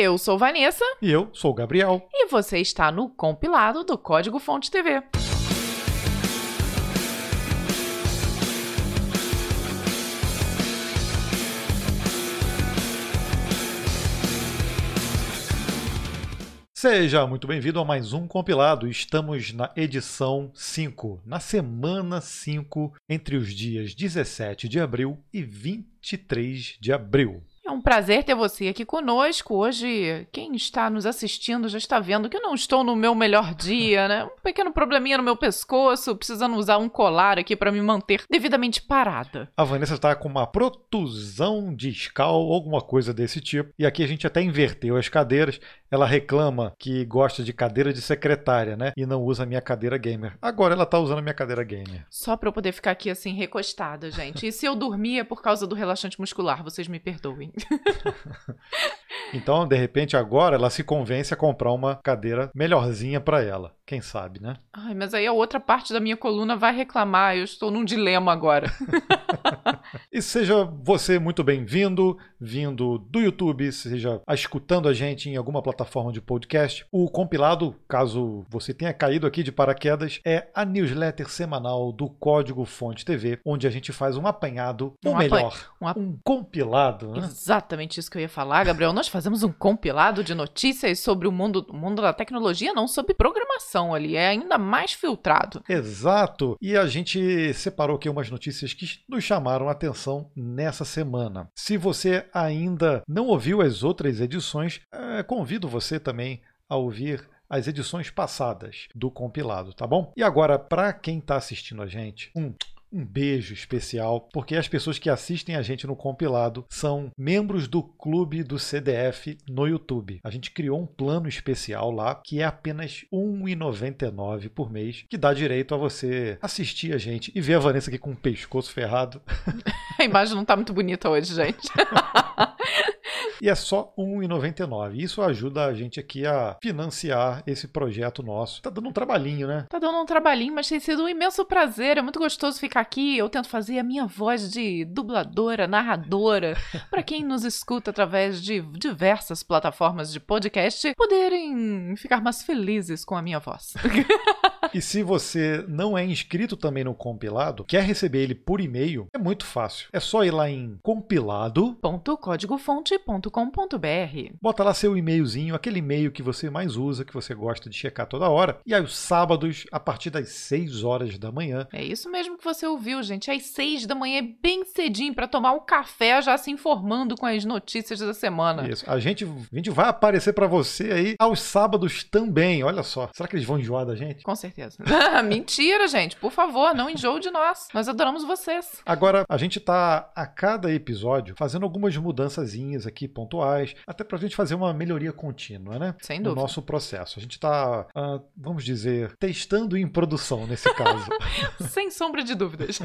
Eu sou Vanessa. E eu sou Gabriel. E você está no compilado do Código Fonte TV. Seja muito bem-vindo a mais um compilado. Estamos na edição 5, na semana 5, entre os dias 17 de abril e 23 de abril. É um prazer ter você aqui conosco. Hoje, quem está nos assistindo já está vendo que eu não estou no meu melhor dia, né? Um pequeno probleminha no meu pescoço, precisando usar um colar aqui para me manter devidamente parada. A Vanessa está com uma protusão discal, alguma coisa desse tipo. E aqui a gente até inverteu as cadeiras. Ela reclama que gosta de cadeira de secretária, né? E não usa a minha cadeira gamer. Agora ela tá usando a minha cadeira gamer. Só para eu poder ficar aqui assim recostada, gente. E se eu dormir é por causa do relaxante muscular, vocês me perdoem. então, de repente, agora ela se convence a comprar uma cadeira melhorzinha para ela. Quem sabe, né? Ai, mas aí a outra parte da minha coluna vai reclamar. Eu estou num dilema agora. e seja você muito bem-vindo, vindo do YouTube, seja escutando a gente em alguma plataforma de podcast. O compilado, caso você tenha caído aqui de paraquedas, é a newsletter semanal do Código Fonte TV, onde a gente faz um apanhado, um ou melhor, um, um compilado. Né? Exatamente isso que eu ia falar, Gabriel. Nós fazemos um compilado de notícias sobre o mundo, o mundo da tecnologia, não sobre programação ali, é ainda mais filtrado. Exato. E a gente separou aqui umas notícias que nos chamaram a atenção nessa semana. Se você ainda não ouviu as outras edições, é, convido você também a ouvir as edições passadas do compilado, tá bom? E agora, para quem está assistindo a gente, um um beijo especial, porque as pessoas que assistem a gente no compilado são membros do clube do CDF no YouTube. A gente criou um plano especial lá que é apenas R$ 1,99 por mês, que dá direito a você assistir a gente e ver a Vanessa aqui com o pescoço ferrado. a imagem não está muito bonita hoje, gente. e é só R$ 1,99. Isso ajuda a gente aqui a financiar esse projeto nosso. Tá dando um trabalhinho, né? Tá dando um trabalhinho, mas tem sido um imenso prazer. É muito gostoso ficar aqui. Eu tento fazer a minha voz de dubladora, narradora, para quem nos escuta através de diversas plataformas de podcast poderem ficar mais felizes com a minha voz. e se você não é inscrito também no compilado, quer receber ele por e-mail, é muito fácil. É só ir lá em compilado.códigofonte.com com.br. Bota lá seu e-mailzinho, aquele e-mail que você mais usa, que você gosta de checar toda hora. E aos sábados, a partir das 6 horas da manhã. É isso mesmo que você ouviu, gente. Às 6 da manhã, bem cedinho, para tomar um café já se informando com as notícias da semana. Isso. A gente, a gente vai aparecer para você aí aos sábados também. Olha só. Será que eles vão enjoar da gente? Com certeza. Mentira, gente. Por favor, não enjoe de nós. Nós adoramos vocês. Agora, a gente tá a cada episódio fazendo algumas mudançazinhas aqui pontuais, até para a gente fazer uma melhoria contínua, né? Sem dúvida. No nosso processo. A gente está, uh, ah, vamos dizer, testando em produção nesse caso. Sem sombra de dúvidas.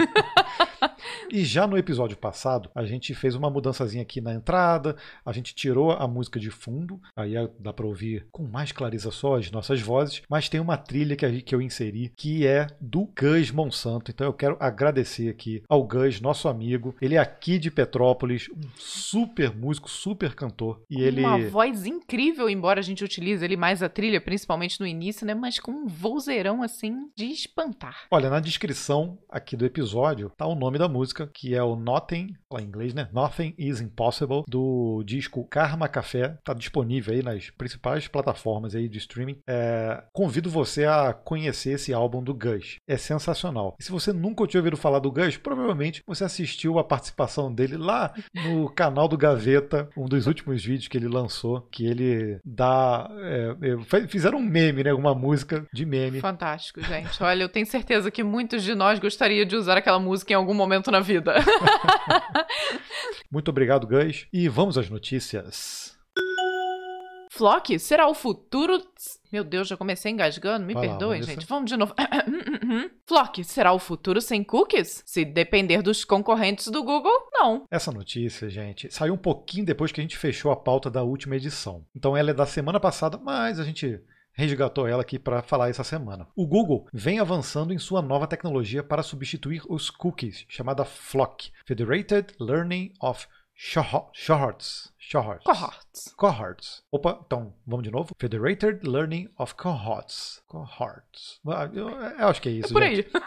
e já no episódio passado, a gente fez uma mudançazinha aqui na entrada, a gente tirou a música de fundo, aí dá para ouvir com mais clareza só as nossas vozes, mas tem uma trilha que, que eu inseri que é do Gus Monsanto. Então eu quero agradecer aqui ao Gus, nosso amigo. Ele é aqui de Petrópolis, um super músico, super cantor. E ele... Uma voz incrível, embora a gente utilize ele mais a trilha, principalmente no início, né? Mas com um vozeirão assim de espantar. Olha, na descrição aqui do episódio tá o nome da música, que é o Nothing, lá em inglês, né? Nothing is Impossible, do disco Karma Café. Tá disponível aí nas principais plataformas aí de streaming. É... Convido você a conhecer esse álbum do Gus. É sensacional. E se você nunca tinha ouvido falar do Gus, provavelmente você assistiu a participação dele lá no canal do Gaveta, um dos últimos vídeos que ele lançou, que ele dá. É, é fizeram um meme, né? Uma música de meme. Fantástico, gente. Olha, eu tenho certeza que muitos de nós gostariam de usar aquela música em algum momento na vida. Muito obrigado, Gus. E vamos às notícias. Flock será o futuro. Meu Deus, já comecei engasgando, me Vai perdoem, lá, gente. Vamos de novo. Flock será o futuro sem cookies? Se depender dos concorrentes do Google, não. Essa notícia, gente, saiu um pouquinho depois que a gente fechou a pauta da última edição. Então ela é da semana passada, mas a gente resgatou ela aqui para falar essa semana. O Google vem avançando em sua nova tecnologia para substituir os cookies, chamada FLOC Federated Learning of. Cohorts. Cohorts. Cohorts. Opa, então, vamos de novo? Federated Learning of Cohorts. Cohorts. Ah, Eu, eu acho que é isso, É por gente. aí.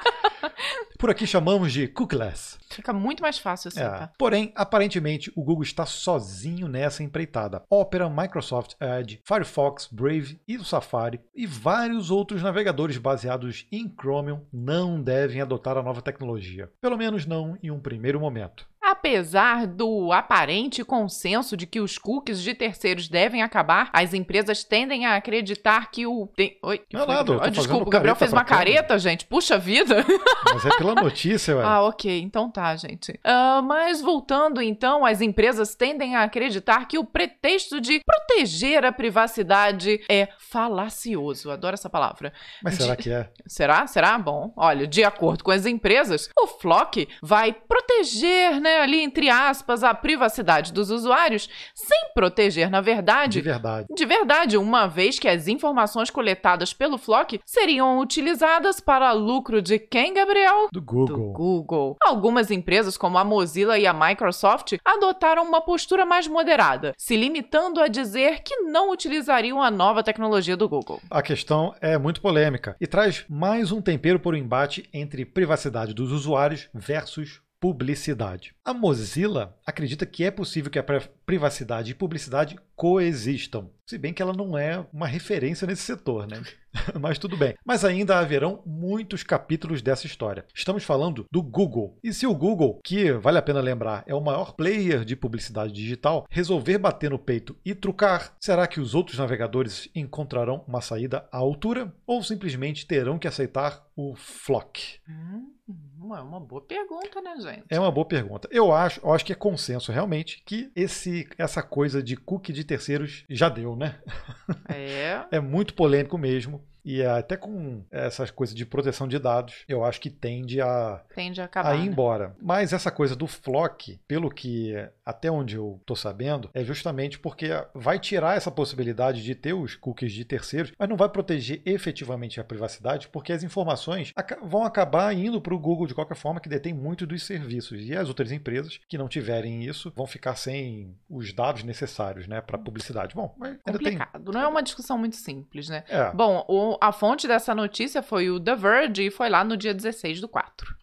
Por aqui chamamos de cookless. Fica muito mais fácil assim, É. tá? Porém, aparentemente, o Google está sozinho nessa empreitada. Opera, Microsoft Edge, Firefox, Brave e o Safari e vários outros navegadores baseados em Chromium não devem adotar a nova tecnologia. Pelo menos não em um primeiro momento. Apesar do aparente consenso de que os cookies de terceiros devem acabar, as empresas tendem a acreditar que o. Tem... Oi? que Não, nada, Ah, Desculpa, o Gabriel fez uma careta, gente. Puxa vida. Mas é pela notícia, ué. Ah, ok. Então tá, gente. Ah, mas voltando então, as empresas tendem a acreditar que o pretexto de proteger a privacidade é falacioso. Adoro essa palavra. Mas será que é? Será? Será? Bom, olha, de acordo com as empresas, o Flock vai proteger, né, ali entre aspas, a privacidade dos usuários, sem proteger, na De verdade, verdade. de verdade, uma vez que as informações coletadas pelo Flock seriam utilizadas para lucro de quem, Gabriel? Do Do Google. Google. Algumas empresas, como a Mozilla e a Microsoft, adotaram uma postura mais moderada, se limitando a dizer que não utilizariam a nova tecnologia do Google. A questão é muito polêmica e traz mais um tempero para o embate entre privacidade dos usuários versus publicidade. A Mozilla acredita que é possível que a pri- privacidade e publicidade coexistam, se bem que ela não é uma referência nesse setor, né? Mas tudo bem. Mas ainda haverão muitos capítulos dessa história. Estamos falando do Google. E se o Google, que vale a pena lembrar, é o maior player de publicidade digital, resolver bater no peito e trucar, será que os outros navegadores encontrarão uma saída à altura ou simplesmente terão que aceitar o Flock? Hum, é uma boa pergunta, né, gente? É uma boa pergunta. Eu acho, eu acho que é consenso realmente que esse, essa coisa de cookie de terceiros já deu, né? É. É muito polêmico mesmo. E até com essas coisas de proteção de dados, eu acho que tende a, Tende a acabar. a ir né? embora. Mas essa coisa do Flock, pelo que até onde eu tô sabendo, é justamente porque vai tirar essa possibilidade de ter os cookies de terceiros, mas não vai proteger efetivamente a privacidade, porque as informações vão acabar indo para o Google de qualquer forma, que detém muito dos serviços. E as outras empresas que não tiverem isso vão ficar sem os dados necessários né, para publicidade. Bom, mas ainda tem. Complicado. Não é uma discussão muito simples, né? É. Bom, o- a fonte dessa notícia foi o The Verge e foi lá no dia 16 do 4.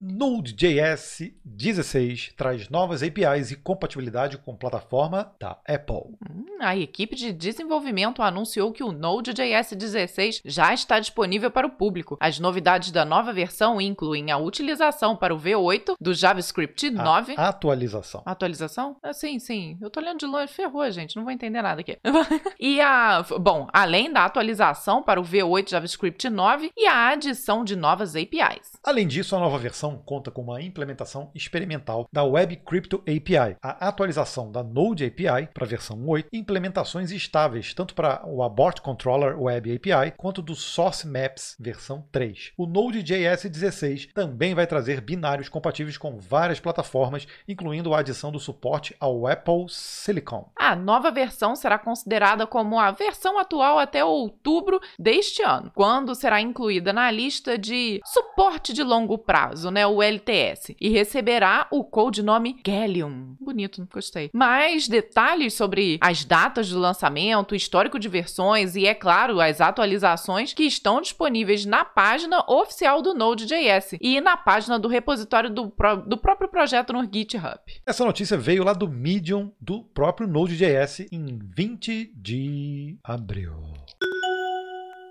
Node.js 16 traz novas APIs e compatibilidade com plataforma da Apple. Hum, a equipe de desenvolvimento anunciou que o Node.js 16 já está disponível para o público. As novidades da nova versão incluem a utilização para o V8 do JavaScript 9. A atualização. Atualização? Ah, sim, sim. Eu tô olhando de longe, ferrou, gente. Não vou entender nada aqui. e a. Bom, além da atualização para o V8 JavaScript 9 e a adição de novas APIs. Além disso, a nova versão conta com uma implementação experimental da Web Crypto API, a atualização da Node API para a versão 8 e implementações estáveis tanto para o Abort Controller Web API quanto do Source Maps versão 3. O Node.js 16 também vai trazer binários compatíveis com várias plataformas, incluindo a adição do suporte ao Apple Silicon. A nova versão será considerada como a versão atual até outubro deste ano, quando será incluída na lista de suporte de longo prazo, né, o LTS, e receberá o codinome Gallium. Bonito, gostei. Mais detalhes sobre as datas do lançamento, histórico de versões e, é claro, as atualizações que estão disponíveis na página oficial do Node.js e na página do repositório do, pró- do próprio projeto no GitHub. Essa notícia veio lá do Medium do próprio Node.js em 20 de abril.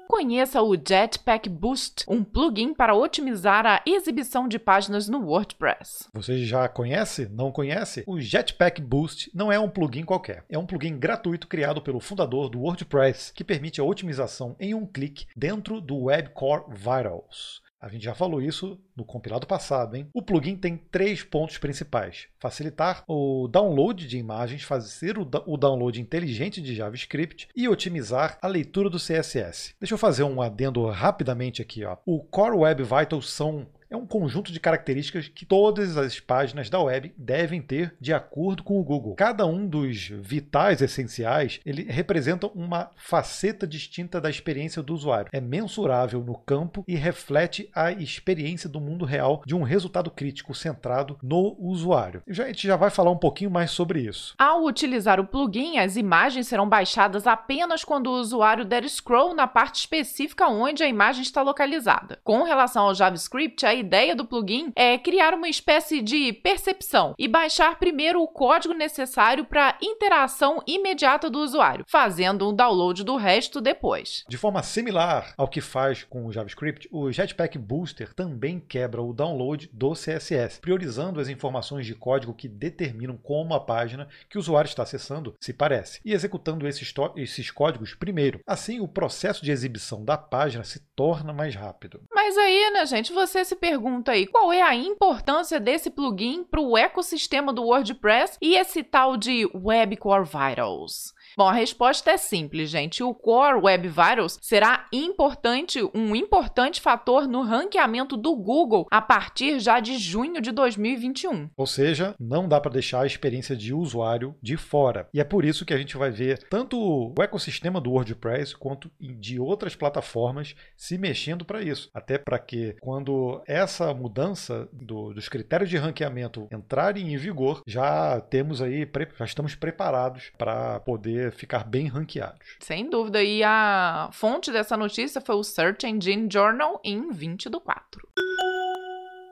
Conheça o Jetpack Boost, um plugin para otimizar a exibição de páginas no WordPress. Você já conhece? Não conhece? O Jetpack Boost não é um plugin qualquer. É um plugin gratuito criado pelo fundador do WordPress que permite a otimização em um clique dentro do Webcore Vitals. A gente já falou isso no compilado passado, hein? O plugin tem três pontos principais: facilitar o download de imagens, fazer o, download inteligente de JavaScript e otimizar a leitura do CSS. Deixa eu fazer um adendo rapidamente aqui, ó. O Core Web Vitals são é um conjunto de características que todas as páginas da web devem ter de acordo com o Google. Cada um dos vitais essenciais, ele representa uma faceta distinta da experiência do usuário. É mensurável no campo e reflete a experiência do mundo real de um resultado crítico centrado no usuário. Já, a gente já vai falar um pouquinho mais sobre isso. Ao utilizar o plugin, as imagens serão baixadas apenas quando o usuário der scroll na parte específica onde a imagem está localizada. Com relação ao JavaScript, a ideia do plugin é criar uma espécie de percepção e baixar primeiro o código necessário para interação imediata do usuário, fazendo um download do resto depois. De forma similar ao que faz com o JavaScript, o Jetpack Booster também quebra o download do CSS, priorizando as informações de código que determinam como a página que o usuário está acessando se parece, e executando esses, esses códigos primeiro. Assim, o processo de exibição da página se torna mais rápido. Mas aí, né, gente, você se pergunta aí, qual é a importância desse plugin para o ecossistema do WordPress e esse tal de Web Core Vitals? Bom, a resposta é simples, gente. O Core Web Vitals será importante, um importante fator no ranqueamento do Google a partir já de junho de 2021. Ou seja, não dá para deixar a experiência de usuário de fora. E é por isso que a gente vai ver tanto o ecossistema do WordPress quanto de outras plataformas se mexendo para isso. Até para que quando essa mudança do, dos critérios de ranqueamento entrarem em vigor, já temos aí, já estamos preparados para poder ficar bem ranqueados. Sem dúvida. E a fonte dessa notícia foi o Search Engine Journal em 20 do 4.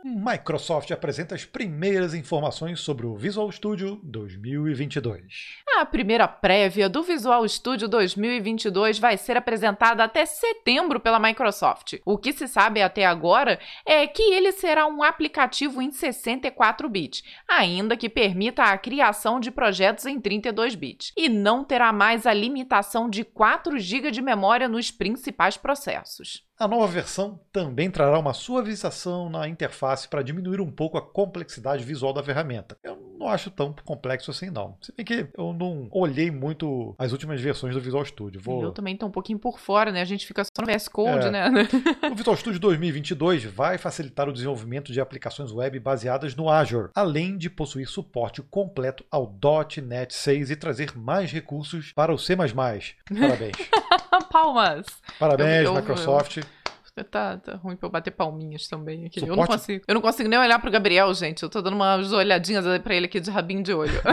Microsoft apresenta as primeiras informações sobre o Visual Studio 2022. A primeira prévia do Visual Studio 2022 vai ser apresentada até setembro pela Microsoft. O que se sabe até agora é que ele será um aplicativo em 64 bits, ainda que permita a criação de projetos em 32 bits, e não terá mais a limitação de 4 GB de memória nos principais processos. A nova versão também trará uma suavização na interface para diminuir um pouco a complexidade visual da ferramenta. Eu não acho tão complexo assim, não. Se bem que eu não olhei muito as últimas versões do Visual Studio. Vou... Eu também estou um pouquinho por fora, né? A gente fica só no VS Code, é. né? o Visual Studio 2022 vai facilitar o desenvolvimento de aplicações web baseadas no Azure, além de possuir suporte completo ao .NET 6 e trazer mais recursos para o C++. Parabéns. Palmas! Parabéns, eu, eu, Microsoft. Eu, tá, tá ruim pra eu bater palminhas também aqui. Eu não, consigo, eu não consigo nem olhar pro Gabriel, gente. Eu tô dando umas olhadinhas pra ele aqui de rabinho de olho.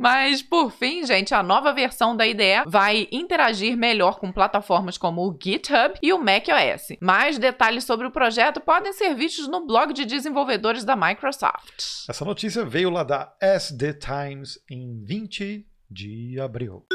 Mas, por fim, gente, a nova versão da IDE vai interagir melhor com plataformas como o GitHub e o macOS. Mais detalhes sobre o projeto podem ser vistos no blog de desenvolvedores da Microsoft. Essa notícia veio lá da SD Times em 20 de abril.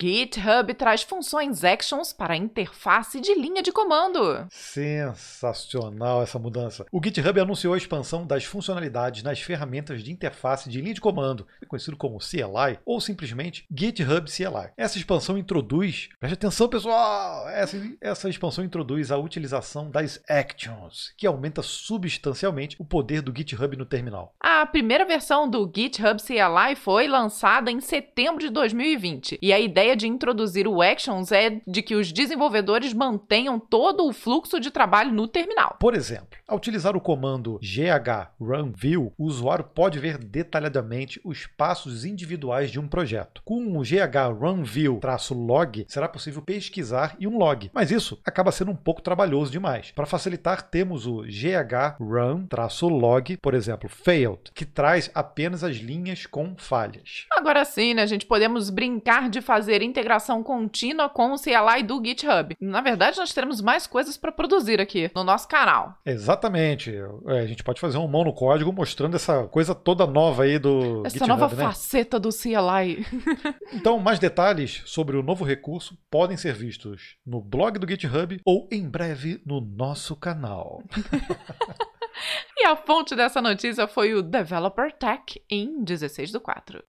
GitHub traz funções Actions para a interface de linha de comando. Sensacional essa mudança. O GitHub anunciou a expansão das funcionalidades nas ferramentas de interface de linha de comando, conhecido como CLI ou simplesmente GitHub CLI. Essa expansão introduz, preste atenção pessoal, essa, essa expansão introduz a utilização das Actions, que aumenta substancialmente o poder do GitHub no terminal. A primeira versão do GitHub CLI foi lançada em setembro de 2020 e a ideia ideia de introduzir o Actions é de que os desenvolvedores mantenham todo o fluxo de trabalho no terminal. Por exemplo, ao utilizar o comando ghRunView, o usuário pode ver detalhadamente os passos individuais de um projeto. Com o ghRunView-log, será possível pesquisar e um log, mas isso acaba sendo um pouco trabalhoso demais. Para facilitar, temos o ghRun-log, por exemplo, failed, que traz apenas as linhas com falhas. Agora sim, né, gente, podemos brincar de fazer integração contínua com o CLI do GitHub. Na verdade, nós teremos mais coisas para produzir aqui no nosso canal. Exatamente. É, a gente pode fazer um monocódigo mostrando essa coisa toda nova aí do essa GitHub, nova né? faceta do CLI. então, mais detalhes sobre o novo recurso podem ser vistos no blog do GitHub ou em breve no nosso canal. e a fonte dessa notícia foi o Developer Tech em 16 do 4.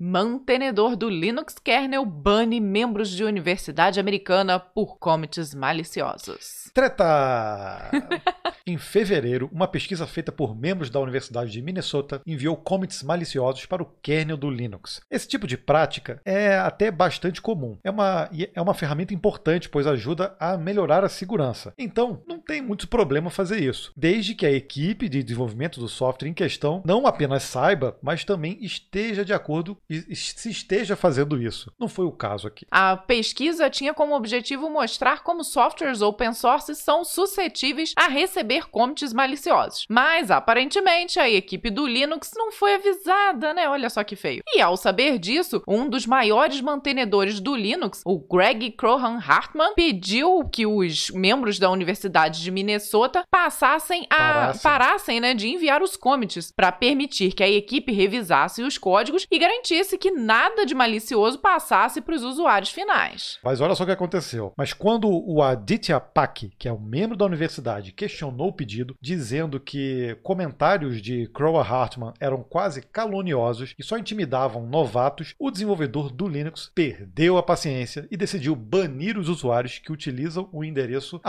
Mantenedor do Linux kernel bane membros de universidade americana por commits maliciosos. Treta! em fevereiro, uma pesquisa feita por membros da Universidade de Minnesota enviou commits maliciosos para o kernel do Linux. Esse tipo de prática é até bastante comum. É uma, é uma ferramenta importante, pois ajuda a melhorar a segurança. Então, não tem muito problema fazer isso, desde que a equipe de desenvolvimento do software em questão não apenas saiba, mas também esteja de acordo se esteja fazendo isso. Não foi o caso aqui. A pesquisa tinha como objetivo mostrar como softwares open source são suscetíveis a receber commits maliciosos. Mas aparentemente a equipe do Linux não foi avisada, né? Olha só que feio. E ao saber disso, um dos maiores mantenedores do Linux, o Greg Crohan Hartman, pediu que os membros da Universidade de Minnesota passassem a parassem, parassem né, de enviar os commits para permitir que a equipe revisasse os códigos e garantisse que nada de malicioso passasse para os usuários finais. Mas olha só o que aconteceu. Mas quando o Aditya Pak, que é um membro da universidade, questionou o pedido, dizendo que comentários de Crow Hartman eram quase caluniosos e só intimidavam novatos, o desenvolvedor do Linux perdeu a paciência e decidiu banir os usuários que utilizam o endereço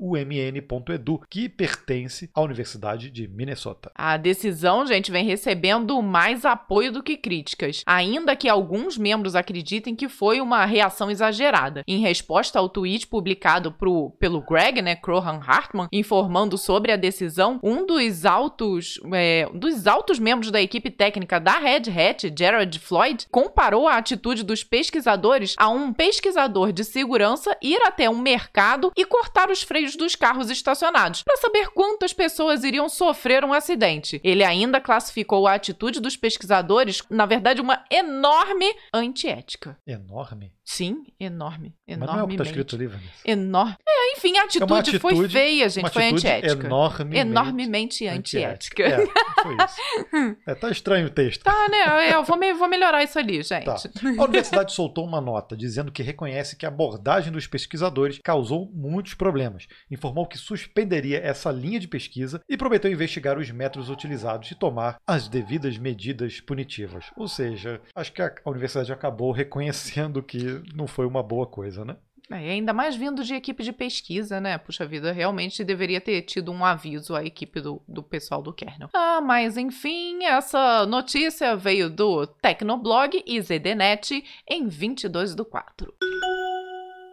umn.edu, que pertence à Universidade de Minnesota. A decisão, gente, vem recebendo mais apoio do que críticas, ainda que alguns membros acreditem que foi uma reação exagerada. Em resposta ao tweet publicado pro, pelo Greg, né, Crohan Hartman, informando sobre a decisão, um dos altos, é, dos altos membros da equipe técnica da Red Hat, Gerard Floyd, comparou a atitude dos pesquisadores a um pesquisador de segurança ir até um mercado e cortar os freios dos carros estacionados para saber quantas pessoas iriam sofrer um acidente. Ele ainda classificou a atitude dos pesquisadores, na verdade, uma enorme antiética. Enorme? Sim, enorme. Enorme. Mas não é o que está escrito ali, Vanessa. Enorme. É, enfim, a atitude, é atitude, foi feia, gente. Foi antiética. Enormemente, enormemente antiética. É, foi isso. É, tá estranho o texto. Tá, né? Eu vou, me, vou melhorar isso ali, gente. Tá. A universidade soltou uma nota dizendo que reconhece que a abordagem dos pesquisadores causou muitos problemas. Informou que suspenderia essa linha de pesquisa e prometeu investigar os métodos utilizados e tomar as devidas medidas punitivas. Ou seja, acho que a universidade acabou reconhecendo que não foi uma boa coisa, né? É, ainda mais vindo de equipe de pesquisa, né? Puxa vida, realmente deveria ter tido um aviso à equipe do, do pessoal do kernel. Ah, mas enfim, essa notícia veio do Tecnoblog e ZDNet em 22 do 4.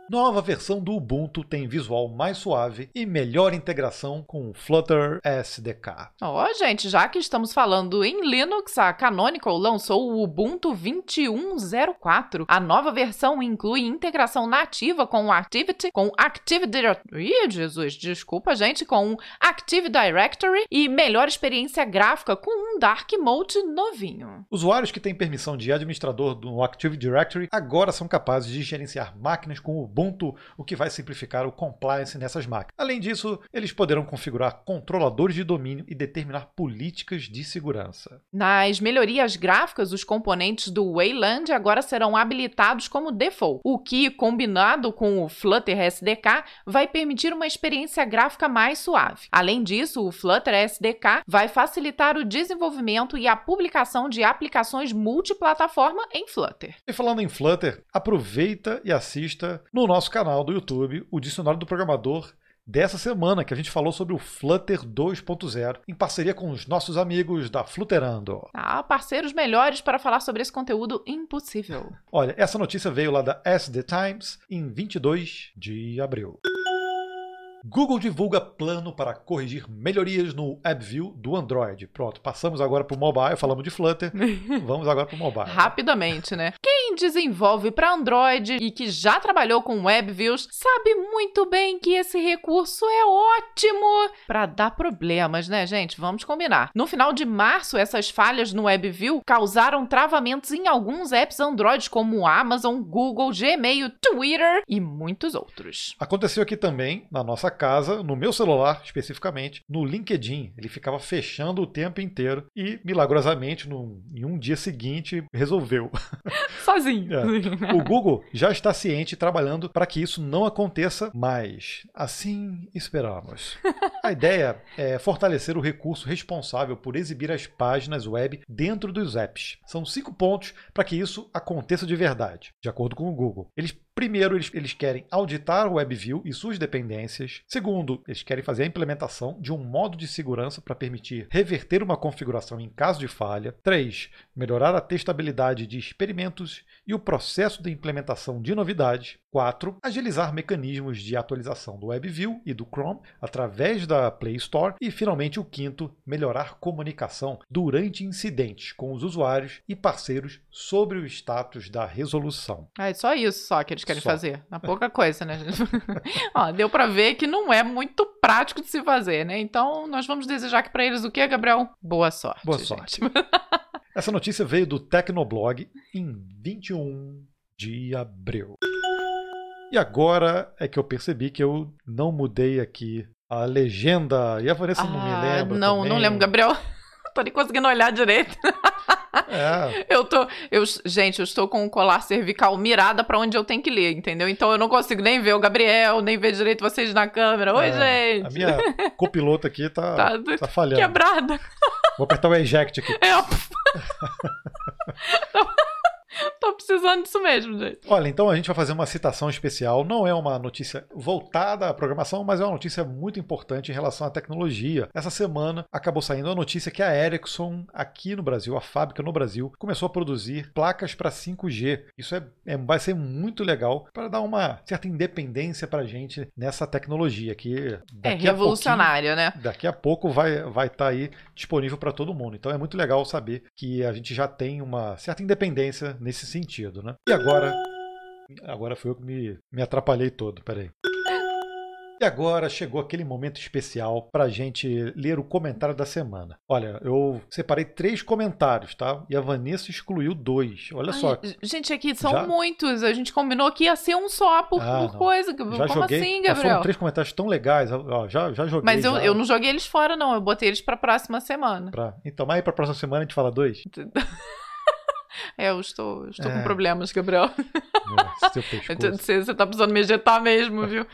Nova versão do Ubuntu tem visual mais suave e melhor integração com o Flutter SDK. Ó, oh, gente, já que estamos falando em Linux, a Canonical lançou o Ubuntu 21.04. A nova versão inclui integração nativa com o Activity, com Active Directory, Ih, Jesus, desculpa, gente, com Active Directory e melhor experiência gráfica com um Dark Mode novinho. Usuários que têm permissão de administrador do Active Directory agora são capazes de gerenciar máquinas com o Ubuntu, o que vai simplificar o compliance nessas máquinas. Além disso, eles poderão configurar controladores de domínio e determinar políticas de segurança. Nas melhorias gráficas, os componentes do Wayland agora serão habilitados como default, o que, combinado com o Flutter SDK, vai permitir uma experiência gráfica mais suave. Além disso, o Flutter SDK vai facilitar o desenvolvimento e a publicação de aplicações multiplataforma em Flutter. E falando em Flutter, aproveita e assista no nosso canal do YouTube o Dicionário do Programador dessa semana, que a gente falou sobre o Flutter 2.0, em parceria com os nossos amigos da Flutterando. Ah, parceiros melhores para falar sobre esse conteúdo impossível. Olha, essa notícia veio lá da SD Times em 22 de abril. Google divulga plano para corrigir melhorias no AppView do Android. Pronto, passamos agora para o mobile, falamos de Flutter, vamos agora para o mobile. Rapidamente, né? Quem desenvolve para Android e que já trabalhou com WebViews sabe muito bem que esse recurso é ótimo para dar problemas, né, gente? Vamos combinar. No final de março, essas falhas no WebView causaram travamentos em alguns apps Android como Amazon, Google, Gmail, Twitter e muitos outros. Aconteceu aqui também na nossa nossa casa, no meu celular especificamente, no LinkedIn. Ele ficava fechando o tempo inteiro e, milagrosamente, no, em um dia seguinte, resolveu. Sozinho. É. O Google já está ciente e trabalhando para que isso não aconteça mais. Assim esperamos. A ideia é fortalecer o recurso responsável por exibir as páginas web dentro dos apps. São cinco pontos para que isso aconteça de verdade, de acordo com o Google. Eles Primeiro, eles, eles querem auditar o WebView e suas dependências. Segundo, eles querem fazer a implementação de um modo de segurança para permitir reverter uma configuração em caso de falha. 3. Melhorar a testabilidade de experimentos e o processo de implementação de novidades. 4. Agilizar mecanismos de atualização do WebView e do Chrome através da Play Store. E, finalmente, o quinto, melhorar comunicação durante incidentes com os usuários e parceiros sobre o status da resolução. É só isso só que eles querem só. fazer. É pouca coisa, né? Ó, deu para ver que não é muito prático de se fazer, né? Então, nós vamos desejar que para eles o quê, Gabriel? Boa sorte. Boa sorte. Essa notícia veio do Tecnoblog em 21 de abril. E agora é que eu percebi que eu não mudei aqui a legenda. E a Vanessa ah, não me ah, lembra. Não, também. não lembro, Gabriel. tô nem conseguindo olhar direito. É. Eu tô. Eu, gente, eu estou com o colar cervical mirada para onde eu tenho que ler, entendeu? Então eu não consigo nem ver o Gabriel, nem ver direito vocês na câmera. Oi, é, gente. A minha copilota aqui tá, tá, tá falhando. Quebrada. Vou apertar o eject aqui. É. Precisando disso mesmo, gente. Olha, então a gente vai fazer uma citação especial. Não é uma notícia voltada à programação, mas é uma notícia muito importante em relação à tecnologia. Essa semana acabou saindo a notícia que a Ericsson, aqui no Brasil, a fábrica no Brasil, começou a produzir placas para 5G. Isso é, é, vai ser muito legal para dar uma certa independência para a gente nessa tecnologia que é revolucionária, né? Daqui a pouco vai estar vai tá aí disponível para todo mundo. Então é muito legal saber que a gente já tem uma certa independência nesse sentido, né? E agora, agora foi eu que me, me atrapalhei todo, peraí. E agora chegou aquele momento especial para a gente ler o comentário da semana. Olha, eu separei três comentários, tá? E a Vanessa excluiu dois. Olha Ai, só. Gente, aqui são já... muitos. A gente combinou que ia ser um só por, ah, por coisa. Já Como joguei, assim, Gabriel? Foram três comentários tão legais. Ó, já, já joguei. Mas eu, já. eu não joguei eles fora, não. Eu botei eles para próxima semana. Pra... Então, mas aí para próxima semana a gente fala dois? É, eu estou, eu estou é. com problemas, Gabriel. É, você, você tá precisando me ejetar mesmo, viu?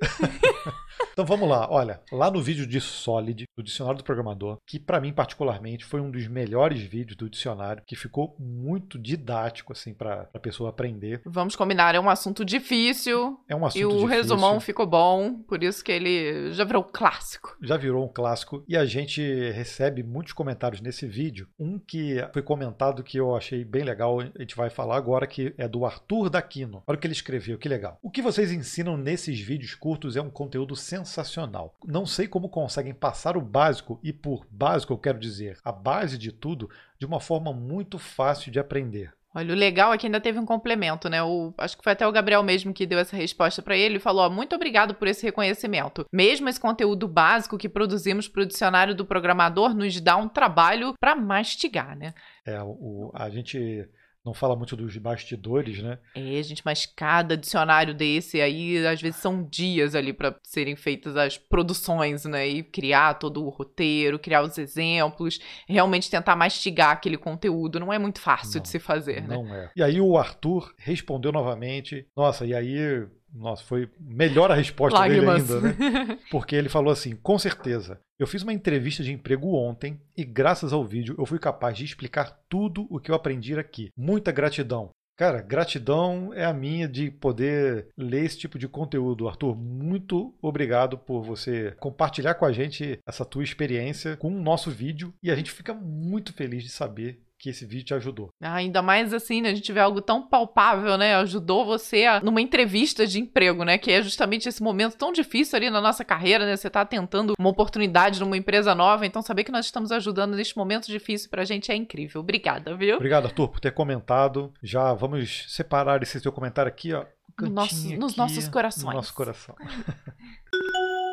Então vamos lá, olha, lá no vídeo de Solid, do Dicionário do Programador, que para mim particularmente foi um dos melhores vídeos do dicionário, que ficou muito didático assim para a pessoa aprender. Vamos combinar, é um assunto difícil. É um assunto E o difícil. resumão ficou bom, por isso que ele já virou um clássico. Já virou um clássico e a gente recebe muitos comentários nesse vídeo. Um que foi comentado que eu achei bem legal, a gente vai falar agora que é do Arthur Daquino. Olha o que ele escreveu, que legal. O que vocês ensinam nesses vídeos curtos é um conteúdo sensacional. Não sei como conseguem passar o básico, e por básico eu quero dizer a base de tudo, de uma forma muito fácil de aprender. Olha, o legal é que ainda teve um complemento, né? O, acho que foi até o Gabriel mesmo que deu essa resposta para ele e falou: ó, muito obrigado por esse reconhecimento. Mesmo esse conteúdo básico que produzimos para o dicionário do programador nos dá um trabalho para mastigar, né? É, o, a gente não fala muito dos bastidores, né? É, gente, mas cada dicionário desse aí, às vezes são dias ali para serem feitas as produções, né? E criar todo o roteiro, criar os exemplos, realmente tentar mastigar aquele conteúdo. Não é muito fácil não, de se fazer, não né? Não é. E aí o Arthur respondeu novamente. Nossa, e aí nossa, foi melhor a resposta Lágrimas. dele ainda, né? Porque ele falou assim: com certeza, eu fiz uma entrevista de emprego ontem e, graças ao vídeo, eu fui capaz de explicar tudo o que eu aprendi aqui. Muita gratidão. Cara, gratidão é a minha de poder ler esse tipo de conteúdo. Arthur, muito obrigado por você compartilhar com a gente essa tua experiência com o nosso vídeo e a gente fica muito feliz de saber que esse vídeo te ajudou. Ah, ainda mais assim, né? A gente vê algo tão palpável, né? Ajudou você a, numa entrevista de emprego, né? Que é justamente esse momento tão difícil ali na nossa carreira, né? Você tá tentando uma oportunidade numa empresa nova, então saber que nós estamos ajudando neste momento difícil pra gente é incrível. Obrigada, viu? Obrigado, Arthur, por ter comentado. Já vamos separar esse seu comentário aqui, ó. No nosso, nos nossos corações. No nosso coração.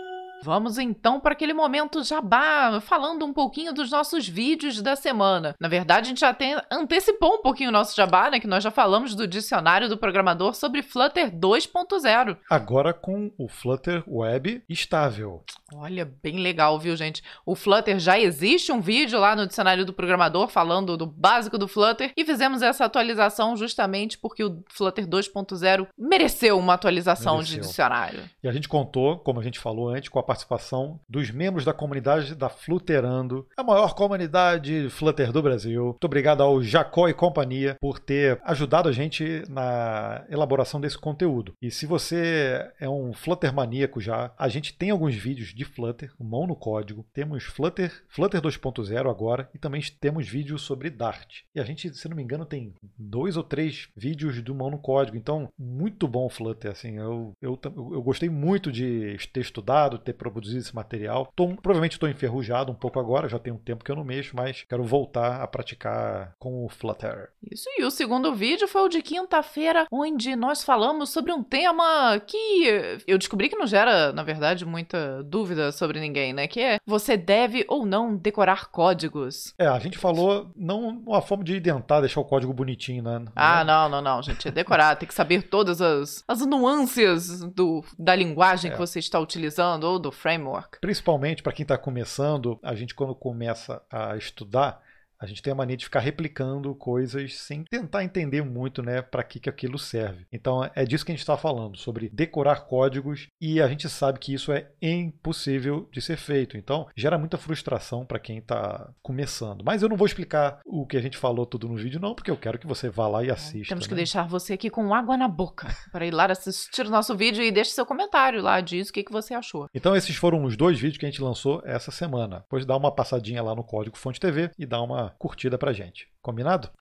Vamos então para aquele momento jabá, falando um pouquinho dos nossos vídeos da semana. Na verdade, a gente já tem, antecipou um pouquinho o nosso jabá, né? Que nós já falamos do dicionário do programador sobre Flutter 2.0. Agora com o Flutter Web estável. Olha, bem legal, viu, gente? O Flutter já existe um vídeo lá no dicionário do programador falando do básico do Flutter e fizemos essa atualização justamente porque o Flutter 2.0 mereceu uma atualização Mereceu. de dicionário. E a gente contou, como a gente falou antes, com a participação dos membros da comunidade da Flutterando, a maior comunidade Flutter do Brasil. Muito obrigado ao Jacó e companhia por ter ajudado a gente na elaboração desse conteúdo. E se você é um Flutter maníaco já, a gente tem alguns vídeos de Flutter, mão no código. Temos Flutter, Flutter 2.0 agora e também temos vídeos sobre Dart. E a gente, se não me engano, tem dois ou três vídeos do mão no código. Então, muito bom o Flutter. Assim, eu, eu, eu gostei muito de ter estudado, ter produzido esse material. Tô, provavelmente estou enferrujado um pouco agora, já tem um tempo que eu não mexo, mas quero voltar a praticar com o Flutter. Isso, e o segundo vídeo foi o de quinta-feira, onde nós falamos sobre um tema que eu descobri que não gera, na verdade, muita dúvida sobre ninguém, né? Que é você deve ou não decorar códigos. É, a gente falou não uma forma de tentar deixar o código bonitinho, né? Ah, não, não, não, gente. É decorar, tem que saber todas as, as nuances do, da linguagem É. que você está utilizando ou do framework. Principalmente para quem está começando, a gente quando começa a estudar, a gente tem a mania de ficar replicando coisas sem tentar entender muito, né, para que, que aquilo serve. Então é disso que a gente está falando, sobre decorar códigos e a gente sabe que isso é impossível de ser feito. Então gera muita frustração para quem está começando. Mas eu não vou explicar o que a gente falou tudo no vídeo, não, porque eu quero que você vá lá e assista. Temos que né? deixar você aqui com água na boca para ir lá assistir o nosso vídeo e deixe seu comentário lá, diz o que, que você achou. Então esses foram os dois vídeos que a gente lançou essa semana. Depois dá uma passadinha lá no código Fonte TV e dá uma curtida pra gente. Combinado?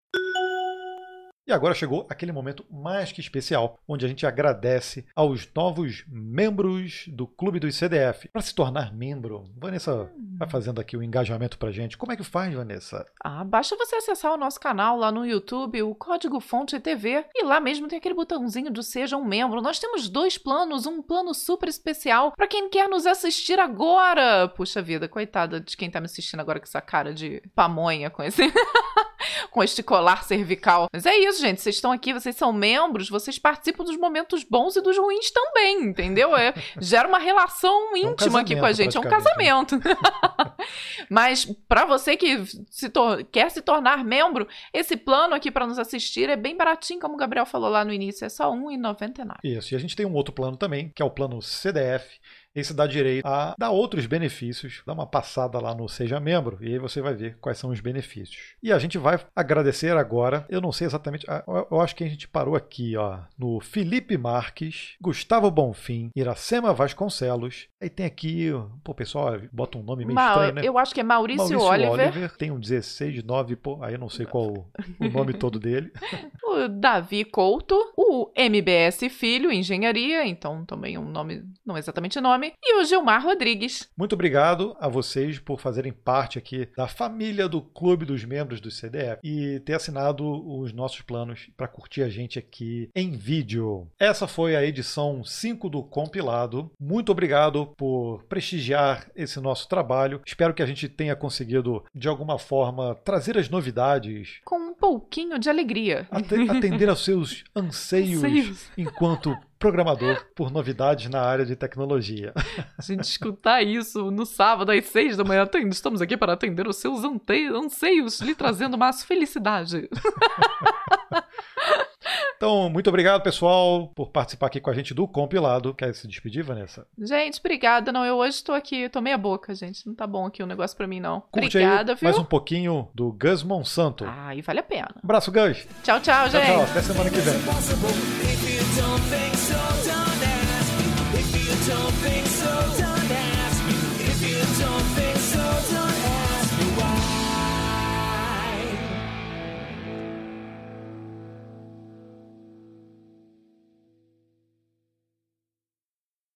E agora chegou aquele momento mais que especial, onde a gente agradece aos novos membros do Clube dos CDF. Para se tornar membro, Vanessa vai fazendo aqui o engajamento pra gente. Como é que faz, Vanessa? Ah, basta você acessar o nosso canal lá no YouTube, o Código Fonte TV, e lá mesmo tem aquele botãozinho de Seja um Membro. Nós temos dois planos, um plano super especial para quem quer nos assistir agora. Puxa vida, coitada de quem tá me assistindo agora com essa cara de pamonha, com esse... com este colar cervical. Mas é isso, gente. Vocês estão aqui, vocês são membros, vocês participam dos momentos bons e dos ruins também, entendeu? É, gera uma relação íntima aqui com a gente. É um né? casamento. Mas para você que se quer se tornar membro, esse plano aqui para nos assistir é bem baratinho, como o Gabriel falou lá no início, é só R$ 1,99. Isso, e a gente tem um outro plano também, que é o plano CDF. Esse dá direito a dar outros benefícios. Dá uma passada lá no Seja Membro e aí você vai ver quais são os benefícios. E a gente vai agradecer agora, eu não sei exatamente, eu- acho que a gente parou aqui, ó, no Felipe Marques, Gustavo Bonfim, Iracema Vasconcelos. Aí tem aqui, pô, pessoal, bota um nome meio Ma- estranho, né? Eu acho que é Maurício, Oliver, tem um 16, 9, pô, aí eu não sei qual o, o nome todo dele. o Davi Couto, o MBS Filho, Engenharia, então também um nome, não exatamente nome, e o Gilmar Rodrigues. Muito obrigado a vocês por fazerem parte aqui da família do Clube dos Membros do CDF e ter assinado os nossos planos para curtir a gente aqui em vídeo. Essa foi a edição 5 do compilado. Muito obrigado por prestigiar esse nosso trabalho. Espero que a gente tenha conseguido, de alguma forma, trazer as novidades, Com pouquinho de alegria. ate- atender aos seus anseios Anseios. enquanto programador por novidades na área de tecnologia. A gente escutar isso no sábado às seis da manhã. Estamos aqui para atender os seus anseios, lhe trazendo mais felicidade. Então, muito obrigado, pessoal, por participar aqui com a gente do compilado. Quer se despedir, Vanessa? Gente, obrigada. Não, eu hoje estou aqui, tô meia boca, gente. Não tá bom aqui o negócio pra mim, não. Curte obrigada, aí viu? mais um pouquinho do Gus Monsanto. Ah, e vale a pena. Abraço, Gus. Tchau, tchau, Tchau, gente. tchau. Até semana que vem.